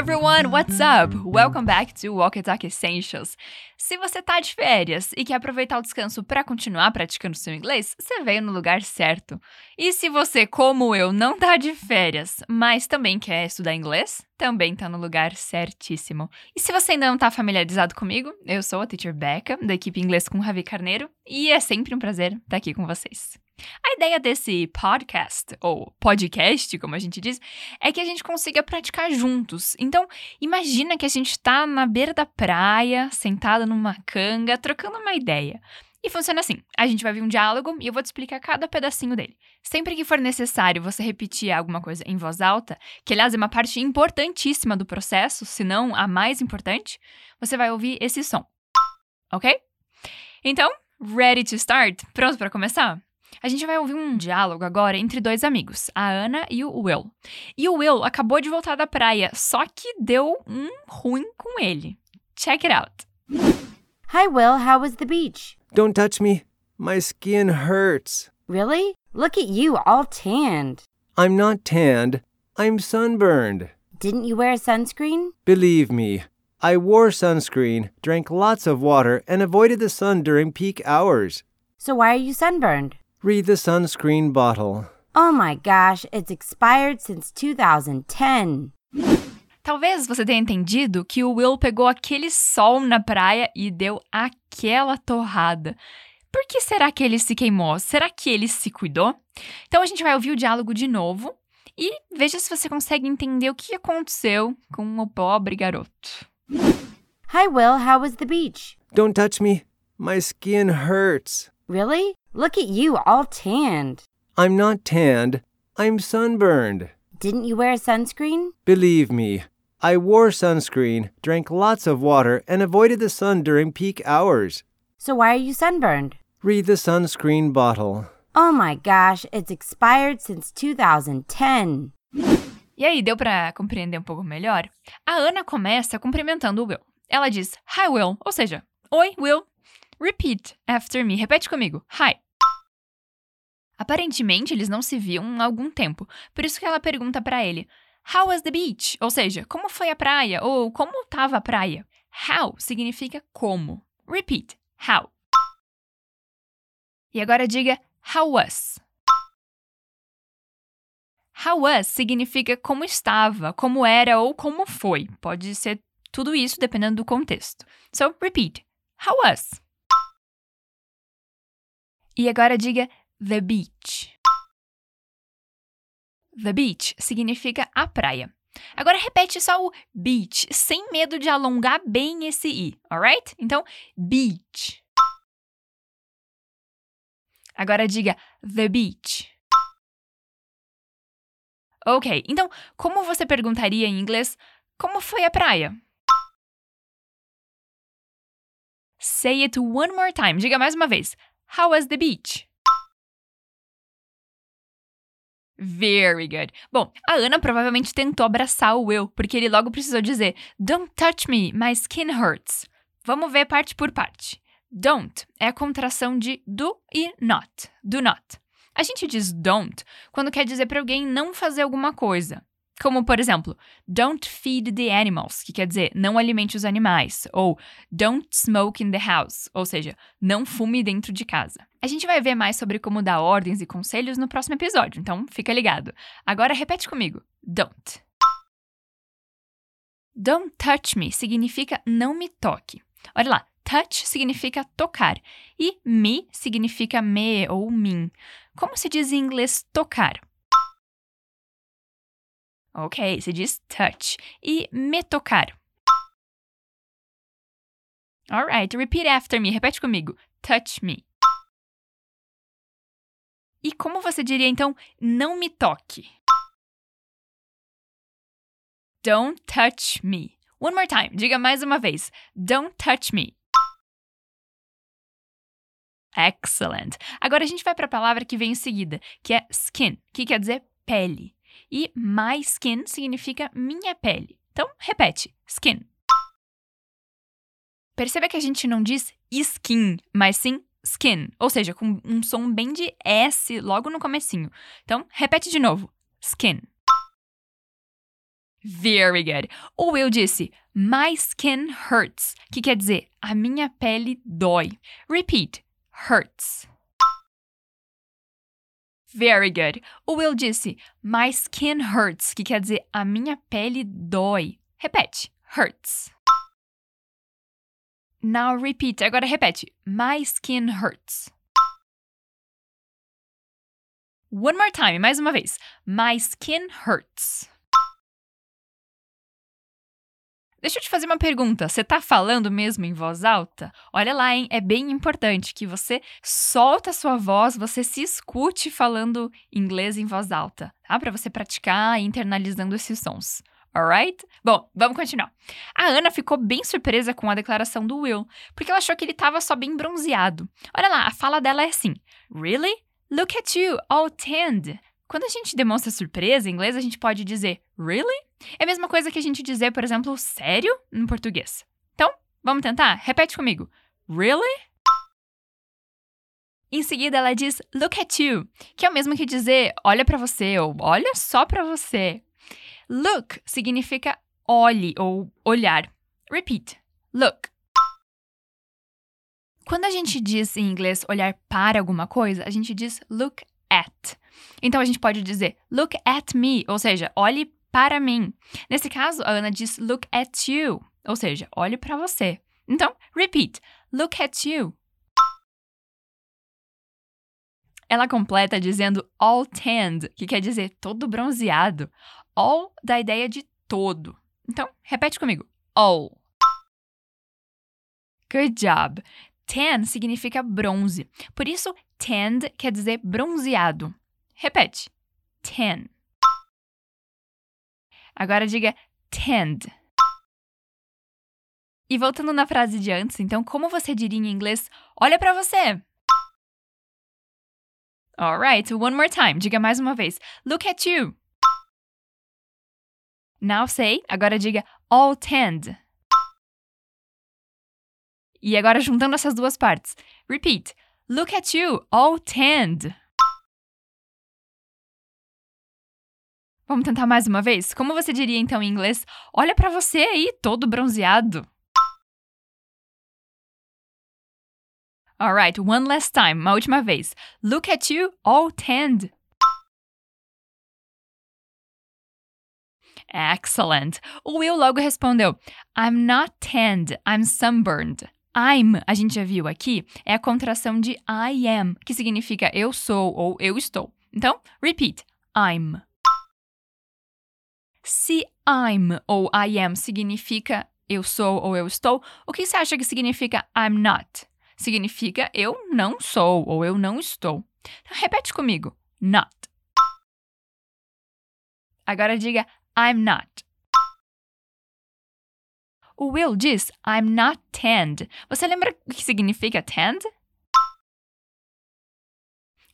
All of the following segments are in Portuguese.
everyone, what's up? Welcome back to Walkie Talk Essentials. Se você tá de férias e quer aproveitar o descanso para continuar praticando seu inglês, você veio no lugar certo. E se você, como eu, não tá de férias, mas também quer estudar inglês, também tá no lugar certíssimo. E se você ainda não tá familiarizado comigo, eu sou a Teacher Becca, da equipe Inglês com Ravi Carneiro, e é sempre um prazer estar aqui com vocês. A ideia desse podcast, ou podcast, como a gente diz, é que a gente consiga praticar juntos. Então, imagina que a gente está na beira da praia, sentada numa canga, trocando uma ideia. E funciona assim: a gente vai ver um diálogo e eu vou te explicar cada pedacinho dele. Sempre que for necessário você repetir alguma coisa em voz alta, que aliás é uma parte importantíssima do processo, se não a mais importante, você vai ouvir esse som. Ok? Então, ready to start? Pronto para começar? A gente vai ouvir um diálogo agora entre dois amigos, a Ana e o Will. E o Will acabou de voltar da praia, só que deu um ruim com ele. Check it out. Hi, Will. How was the beach? Don't touch me. My skin hurts. Really? Look at you, all tanned. I'm not tanned. I'm sunburned. Didn't you wear sunscreen? Believe me, I wore sunscreen, drank lots of water, and avoided the sun during peak hours. So why are you sunburned? Read the sunscreen bottle. Oh my gosh, it's expired since 2010. Talvez você tenha entendido que o Will pegou aquele sol na praia e deu aquela torrada. Por que será que ele se queimou? Será que ele se cuidou? Então a gente vai ouvir o diálogo de novo e veja se você consegue entender o que aconteceu com o pobre garoto. Hi, Will. How was the beach? Don't touch me. My skin hurts. Really? Look at you, all tanned. I'm not tanned. I'm sunburned. Didn't you wear sunscreen? Believe me, I wore sunscreen, drank lots of water, and avoided the sun during peak hours. So why are you sunburned? Read the sunscreen bottle. Oh my gosh, it's expired since 2010. E aí, deu pra compreender um pouco melhor? A Ana começa cumprimentando o Will. Ela diz Hi, Will, ou seja, Oi, Will. Repeat after me. Repete comigo. Hi. Aparentemente, eles não se viam há algum tempo, por isso que ela pergunta para ele: How was the beach? Ou seja, como foi a praia? Ou como estava a praia? How significa como. Repeat. How. E agora diga how was. How was significa como estava, como era ou como foi. Pode ser tudo isso dependendo do contexto. So, repeat. How was? E agora diga the beach. The beach significa a praia. Agora repete só o beach, sem medo de alongar bem esse i, alright? Então, beach. Agora diga the beach. Ok, então, como você perguntaria em inglês como foi a praia? Say it one more time. Diga mais uma vez. How was the beach? Very good. Bom, a Ana provavelmente tentou abraçar o Will, porque ele logo precisou dizer: Don't touch me, my skin hurts. Vamos ver parte por parte. Don't é a contração de do e not. Do not. A gente diz don't quando quer dizer para alguém não fazer alguma coisa. Como, por exemplo, don't feed the animals, que quer dizer não alimente os animais, ou don't smoke in the house, ou seja, não fume dentro de casa. A gente vai ver mais sobre como dar ordens e conselhos no próximo episódio, então fica ligado. Agora repete comigo: don't. Don't touch me significa não me toque. Olha lá, touch significa tocar e me significa me ou mim. Como se diz em inglês tocar? Ok, se diz touch. E me tocar. Alright, repeat after me. Repete comigo. Touch me. E como você diria então, não me toque? Don't touch me. One more time. Diga mais uma vez. Don't touch me. Excellent. Agora a gente vai para a palavra que vem em seguida, que é skin, que quer dizer pele. E my skin significa minha pele. Então, repete: skin. Perceba que a gente não diz skin, mas sim skin, ou seja, com um som bem de S logo no comecinho. Então, repete de novo: skin. Very good. O Will disse My skin hurts, que quer dizer a minha pele dói. Repeat. Hurts. Very good. O Will disse My skin hurts, que quer dizer a minha pele dói. Repete. Hurts. Now repeat. Agora repete. My skin hurts. One more time, mais uma vez. My skin hurts. Deixa eu te fazer uma pergunta. Você tá falando mesmo em voz alta? Olha lá, hein? É bem importante que você solta a sua voz, você se escute falando inglês em voz alta, tá? Para você praticar internalizando esses sons. Alright? Bom, vamos continuar. A Ana ficou bem surpresa com a declaração do Will, porque ela achou que ele estava só bem bronzeado. Olha lá, a fala dela é assim: Really? Look at you, all tanned. Quando a gente demonstra surpresa em inglês, a gente pode dizer really? É a mesma coisa que a gente dizer, por exemplo, sério no português. Então, vamos tentar? Repete comigo. Really? Em seguida, ela diz look at you, que é o mesmo que dizer olha para você ou olha só para você. Look significa olhe ou olhar. Repeat. Look. Quando a gente diz em inglês olhar para alguma coisa, a gente diz look at. Então a gente pode dizer look at me, ou seja, olhe para mim. Nesse caso, a Ana diz look at you, ou seja, olhe para você. Então, repeat. Look at you. Ela completa dizendo all tanned, que quer dizer todo bronzeado. All da ideia de todo. Então, repete comigo. All. Good job. Tan significa bronze. Por isso, tanned quer dizer bronzeado. Repete. Tan. Agora diga tanned. E voltando na frase de antes, então, como você diria em inglês? Olha para você. Alright, one more time. Diga mais uma vez. Look at you. Now say, agora diga all tanned. E agora juntando essas duas partes. Repeat. Look at you, all tanned. Vamos tentar mais uma vez? Como você diria então em inglês? Olha para você aí, todo bronzeado. Alright, one last time, uma última vez. Look at you, all tanned. Excellent. O Will logo respondeu: I'm not tanned, I'm sunburned. I'm, a gente já viu aqui, é a contração de I am, que significa eu sou ou eu estou. Então, repeat: I'm. Se I'm ou I am significa eu sou ou eu estou, o que você acha que significa I'm not? Significa eu não sou ou eu não estou. Então, repete comigo: not. Agora diga I'm not. O Will diz I'm not tanned. Você lembra o que significa tanned?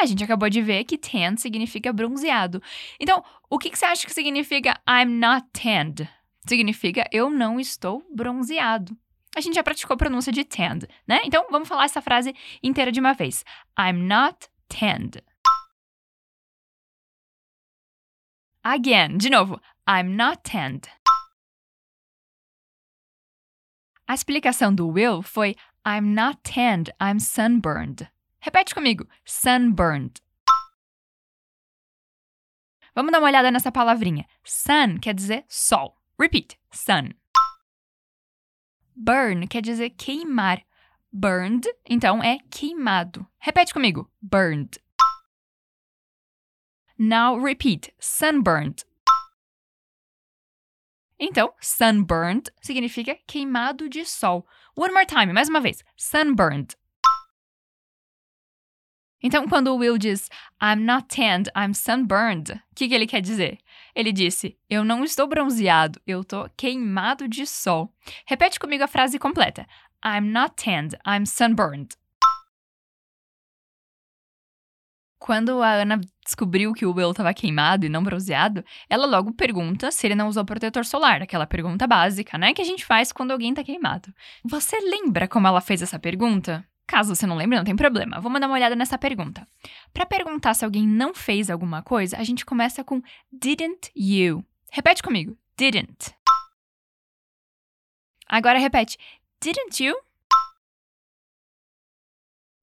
A gente acabou de ver que tanned significa bronzeado. Então, o que, que você acha que significa I'm not tanned? Significa eu não estou bronzeado. A gente já praticou a pronúncia de tanned, né? Então, vamos falar essa frase inteira de uma vez. I'm not tanned. Again, de novo. I'm not tanned. A explicação do Will foi I'm not tanned, I'm sunburned. Repete comigo: sunburned. Vamos dar uma olhada nessa palavrinha. Sun quer dizer sol. Repeat: sun. Burn quer dizer queimar. Burned, então, é queimado. Repete comigo: burned. Now repeat: sunburned. Então, sunburned significa queimado de sol. One more time, mais uma vez. Sunburned. Então, quando o Will diz I'm not tanned, I'm sunburned, o que, que ele quer dizer? Ele disse: Eu não estou bronzeado, eu estou queimado de sol. Repete comigo a frase completa: I'm not tanned, I'm sunburned. Quando a Ana descobriu que o Will estava queimado e não bronzeado, ela logo pergunta se ele não usou protetor solar, aquela pergunta básica, né, que a gente faz quando alguém está queimado. Você lembra como ela fez essa pergunta? Caso você não lembre, não tem problema. Vamos dar uma olhada nessa pergunta. Para perguntar se alguém não fez alguma coisa, a gente começa com didn't you. Repete comigo. didn't. Agora repete. Didn't you?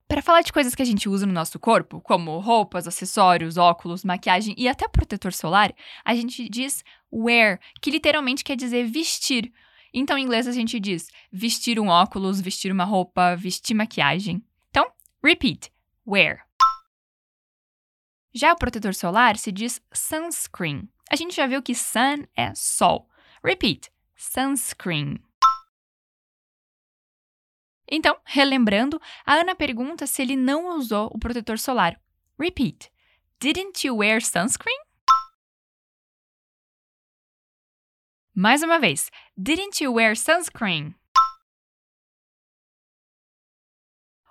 Para falar de coisas que a gente usa no nosso corpo, como roupas, acessórios, óculos, maquiagem e até protetor solar, a gente diz wear, que literalmente quer dizer vestir. Então, em inglês, a gente diz vestir um óculos, vestir uma roupa, vestir maquiagem. Então, repeat: wear. Já o protetor solar se diz sunscreen. A gente já viu que sun é sol. Repeat: sunscreen. Então, relembrando, a Ana pergunta se ele não usou o protetor solar. Repeat. Didn't you wear sunscreen? Mais uma vez. Didn't you wear sunscreen?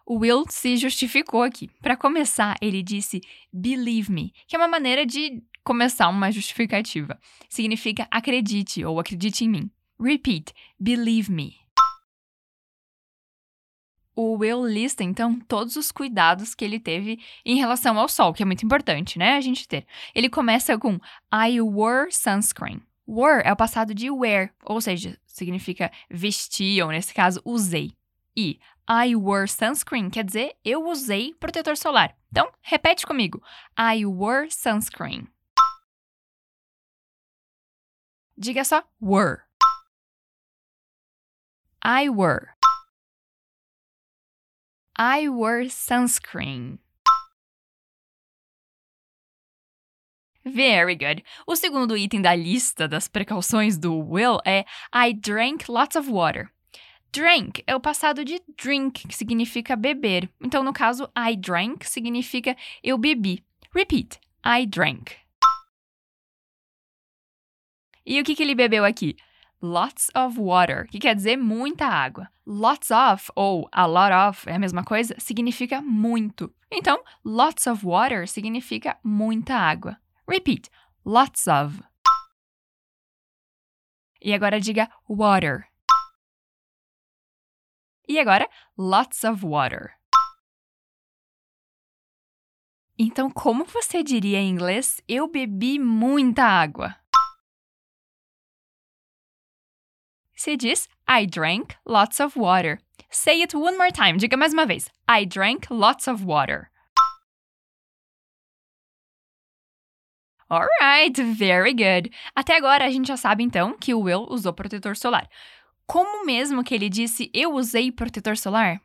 O Will se justificou aqui. Para começar, ele disse believe me, que é uma maneira de começar uma justificativa. Significa acredite ou acredite em mim. Repeat, believe me. O Will lista, então, todos os cuidados que ele teve em relação ao sol, que é muito importante, né, a gente ter. Ele começa com I wore sunscreen. Wore é o passado de wear, ou seja, significa vestir, ou nesse caso, usei. E I wore sunscreen quer dizer eu usei protetor solar. Então, repete comigo. I wore sunscreen. Diga só were. I were. I wore sunscreen. Very good. O segundo item da lista das precauções do Will é I drank lots of water. Drank é o passado de drink, que significa beber. Então, no caso, I drank significa eu bebi. Repeat. I drank. E o que, que ele bebeu aqui? Lots of water, que quer dizer muita água. Lots of ou a lot of é a mesma coisa, significa muito. Então, lots of water significa muita água. Repeat: lots of. E agora diga water. E agora, lots of water. Então, como você diria em inglês? Eu bebi muita água. Se diz I drank lots of water. Say it one more time. Diga mais uma vez. I drank lots of water. Alright, very good. Até agora a gente já sabe então que o Will usou protetor solar. Como mesmo que ele disse eu usei protetor solar?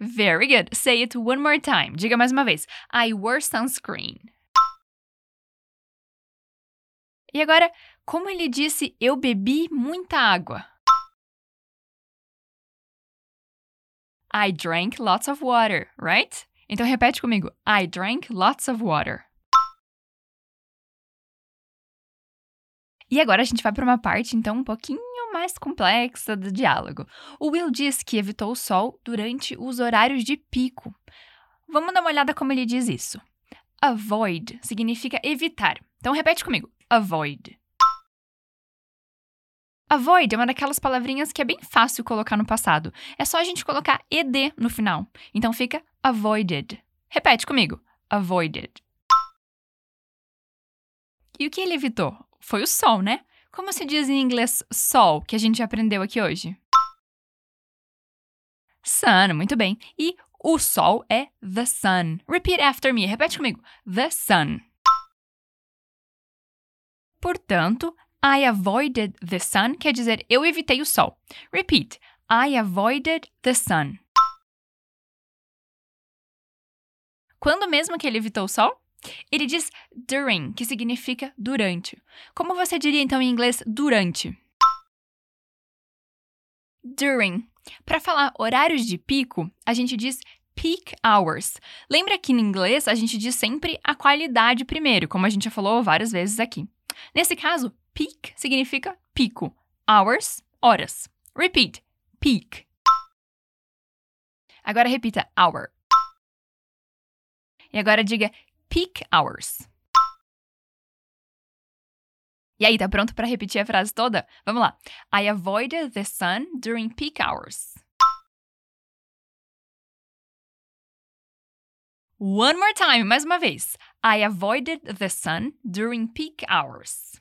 Very good. Say it one more time. Diga mais uma vez. I wore sunscreen. E agora, como ele disse, eu bebi muita água. I drank lots of water, right? Então repete comigo. I drank lots of water. E agora a gente vai para uma parte então um pouquinho mais complexa do diálogo. O Will diz que evitou o sol durante os horários de pico. Vamos dar uma olhada como ele diz isso. Avoid significa evitar. Então repete comigo. Avoid. Avoid é uma daquelas palavrinhas que é bem fácil colocar no passado. É só a gente colocar ed no final. Então fica avoided. Repete comigo. Avoided. E o que ele evitou? Foi o sol, né? Como se diz em inglês sol, que a gente aprendeu aqui hoje? Sun, muito bem. E o sol é the sun. Repeat after me. Repete comigo. The sun. Portanto, I avoided the sun quer dizer eu evitei o sol. Repeat. I avoided the sun. Quando mesmo que ele evitou o sol? Ele diz during, que significa durante. Como você diria então em inglês durante? During. Para falar horários de pico, a gente diz peak hours. Lembra que em inglês a gente diz sempre a qualidade primeiro, como a gente já falou várias vezes aqui. Nesse caso, Peak significa pico. Hours, horas. Repeat. Peak. Agora repita hour. E agora diga peak hours. E aí, tá pronto para repetir a frase toda? Vamos lá. I avoided the sun during peak hours. One more time, mais uma vez. I avoided the sun during peak hours.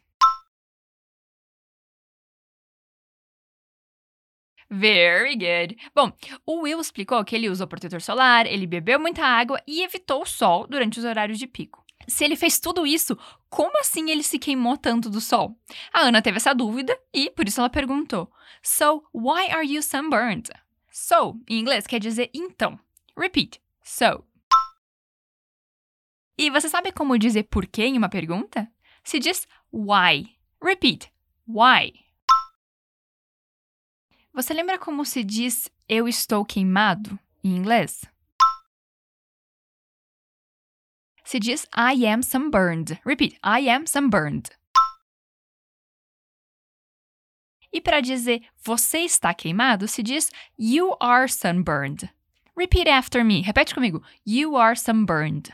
Very good. Bom, o Will explicou que ele usou protetor solar, ele bebeu muita água e evitou o sol durante os horários de pico. Se ele fez tudo isso, como assim ele se queimou tanto do sol? A Ana teve essa dúvida e por isso ela perguntou: So, why are you sunburned? So, em inglês, quer dizer então. Repeat. So. E você sabe como dizer porquê em uma pergunta? Se diz why. Repeat. Why. Você lembra como se diz eu estou queimado em inglês? Se diz I am sunburned. Repeat. I am sunburned. E para dizer você está queimado, se diz you are sunburned. Repeat after me. Repete comigo. You are sunburned.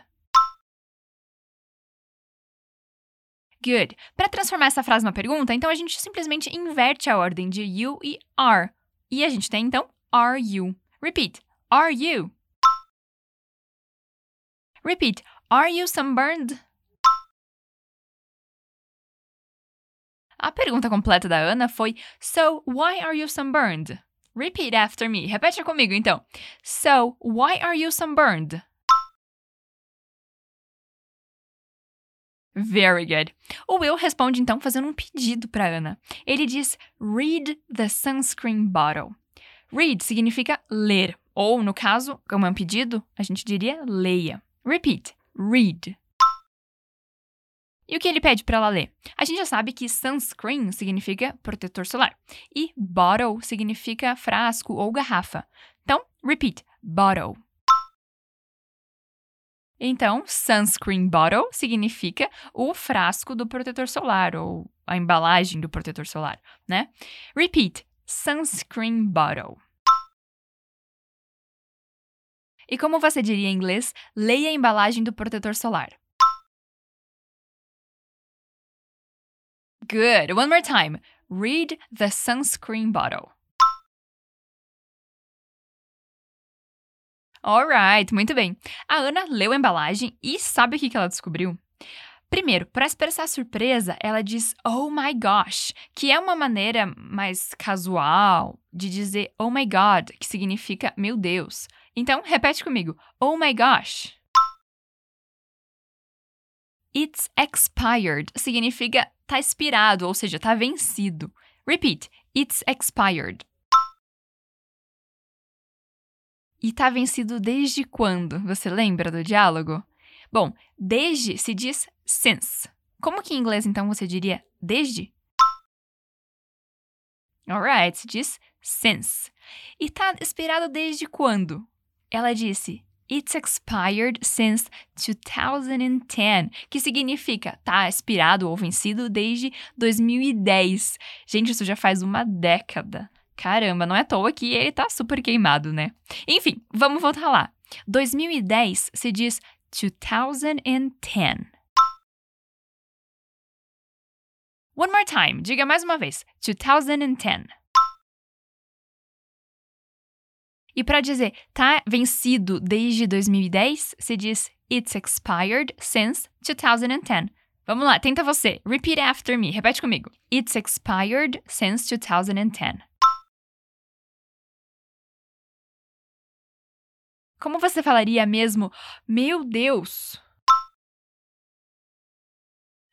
Good. Para transformar essa frase numa pergunta, então a gente simplesmente inverte a ordem de you e are. E a gente tem então are you. Repeat. Are you? Repeat. Are you sunburned? A pergunta completa da Ana foi So, why are you sunburned? Repeat after me. Repete comigo então. So, why are you sunburned? Very good. O Will responde então fazendo um pedido para Ana. Ele diz: Read the sunscreen bottle. Read significa ler, ou no caso, como é um pedido, a gente diria leia. Repeat: read. E o que ele pede para ela ler? A gente já sabe que sunscreen significa protetor solar e bottle significa frasco ou garrafa. Então, repeat: bottle. Então, sunscreen bottle significa o frasco do protetor solar ou a embalagem do protetor solar, né? Repeat: sunscreen bottle. E como você diria em inglês, leia a embalagem do protetor solar. Good. One more time. Read the sunscreen bottle. Alright, muito bem. A Ana leu a embalagem e sabe o que ela descobriu? Primeiro, para expressar surpresa, ela diz oh my gosh, que é uma maneira mais casual de dizer oh my god, que significa meu Deus. Então, repete comigo: oh my gosh. It's expired significa tá expirado, ou seja, tá vencido. Repeat: It's expired. E tá vencido desde quando? Você lembra do diálogo? Bom, desde se diz since. Como que em inglês então você diria desde? Alright, se diz since. E tá expirado desde quando? Ela disse It's expired since 2010, que significa tá expirado ou vencido desde 2010. Gente, isso já faz uma década. Caramba, não é à toa que ele tá super queimado, né? Enfim, vamos voltar lá. 2010 se diz 2010. One more time, diga mais uma vez. 2010. E para dizer tá vencido desde 2010, se diz It's expired since 2010. Vamos lá, tenta você. Repeat after me. Repete comigo. It's expired since 2010. Como você falaria mesmo, meu Deus?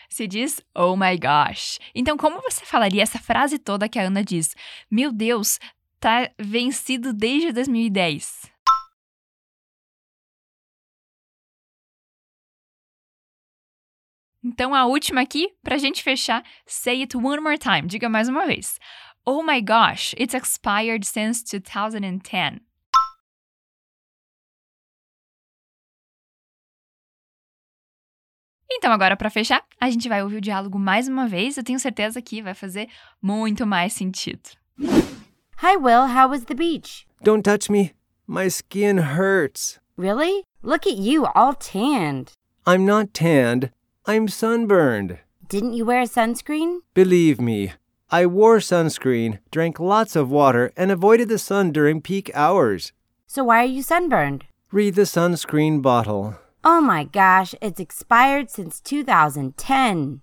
Se diz, oh my gosh. Então, como você falaria essa frase toda que a Ana diz? Meu Deus, tá vencido desde 2010. Então, a última aqui, pra gente fechar, say it one more time. Diga mais uma vez. Oh my gosh, it's expired since 2010. Então, agora para fechar, a gente vai ouvir o diálogo mais uma vez. Eu tenho certeza que vai fazer muito mais sentido. Hi, Will. How was the beach? Don't touch me. My skin hurts. Really? Look at you, all tanned. I'm not tanned. I'm sunburned. Didn't you wear sunscreen? Believe me, I wore sunscreen, drank lots of water, and avoided the sun during peak hours. So why are you sunburned? Read the sunscreen bottle. Oh my gosh, it's expired since 2010.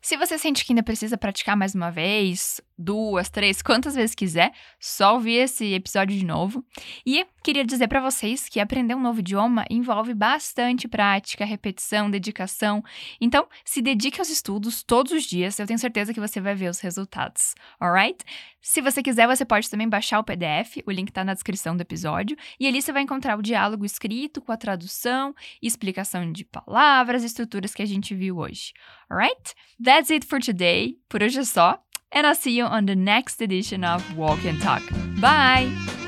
Se você sente que ainda precisa praticar mais uma vez, duas, três, quantas vezes quiser, só ouvir esse episódio de novo. E queria dizer para vocês que aprender um novo idioma envolve bastante prática, repetição, dedicação. Então, se dedique aos estudos todos os dias, eu tenho certeza que você vai ver os resultados, alright? Se você quiser, você pode também baixar o PDF, o link está na descrição do episódio, e ali você vai encontrar o diálogo escrito com a tradução explicação de palavras e estruturas que a gente viu hoje, alright? That's it for today. Por hoje é só. and I'll see you on the next edition of Walk and Talk. Bye!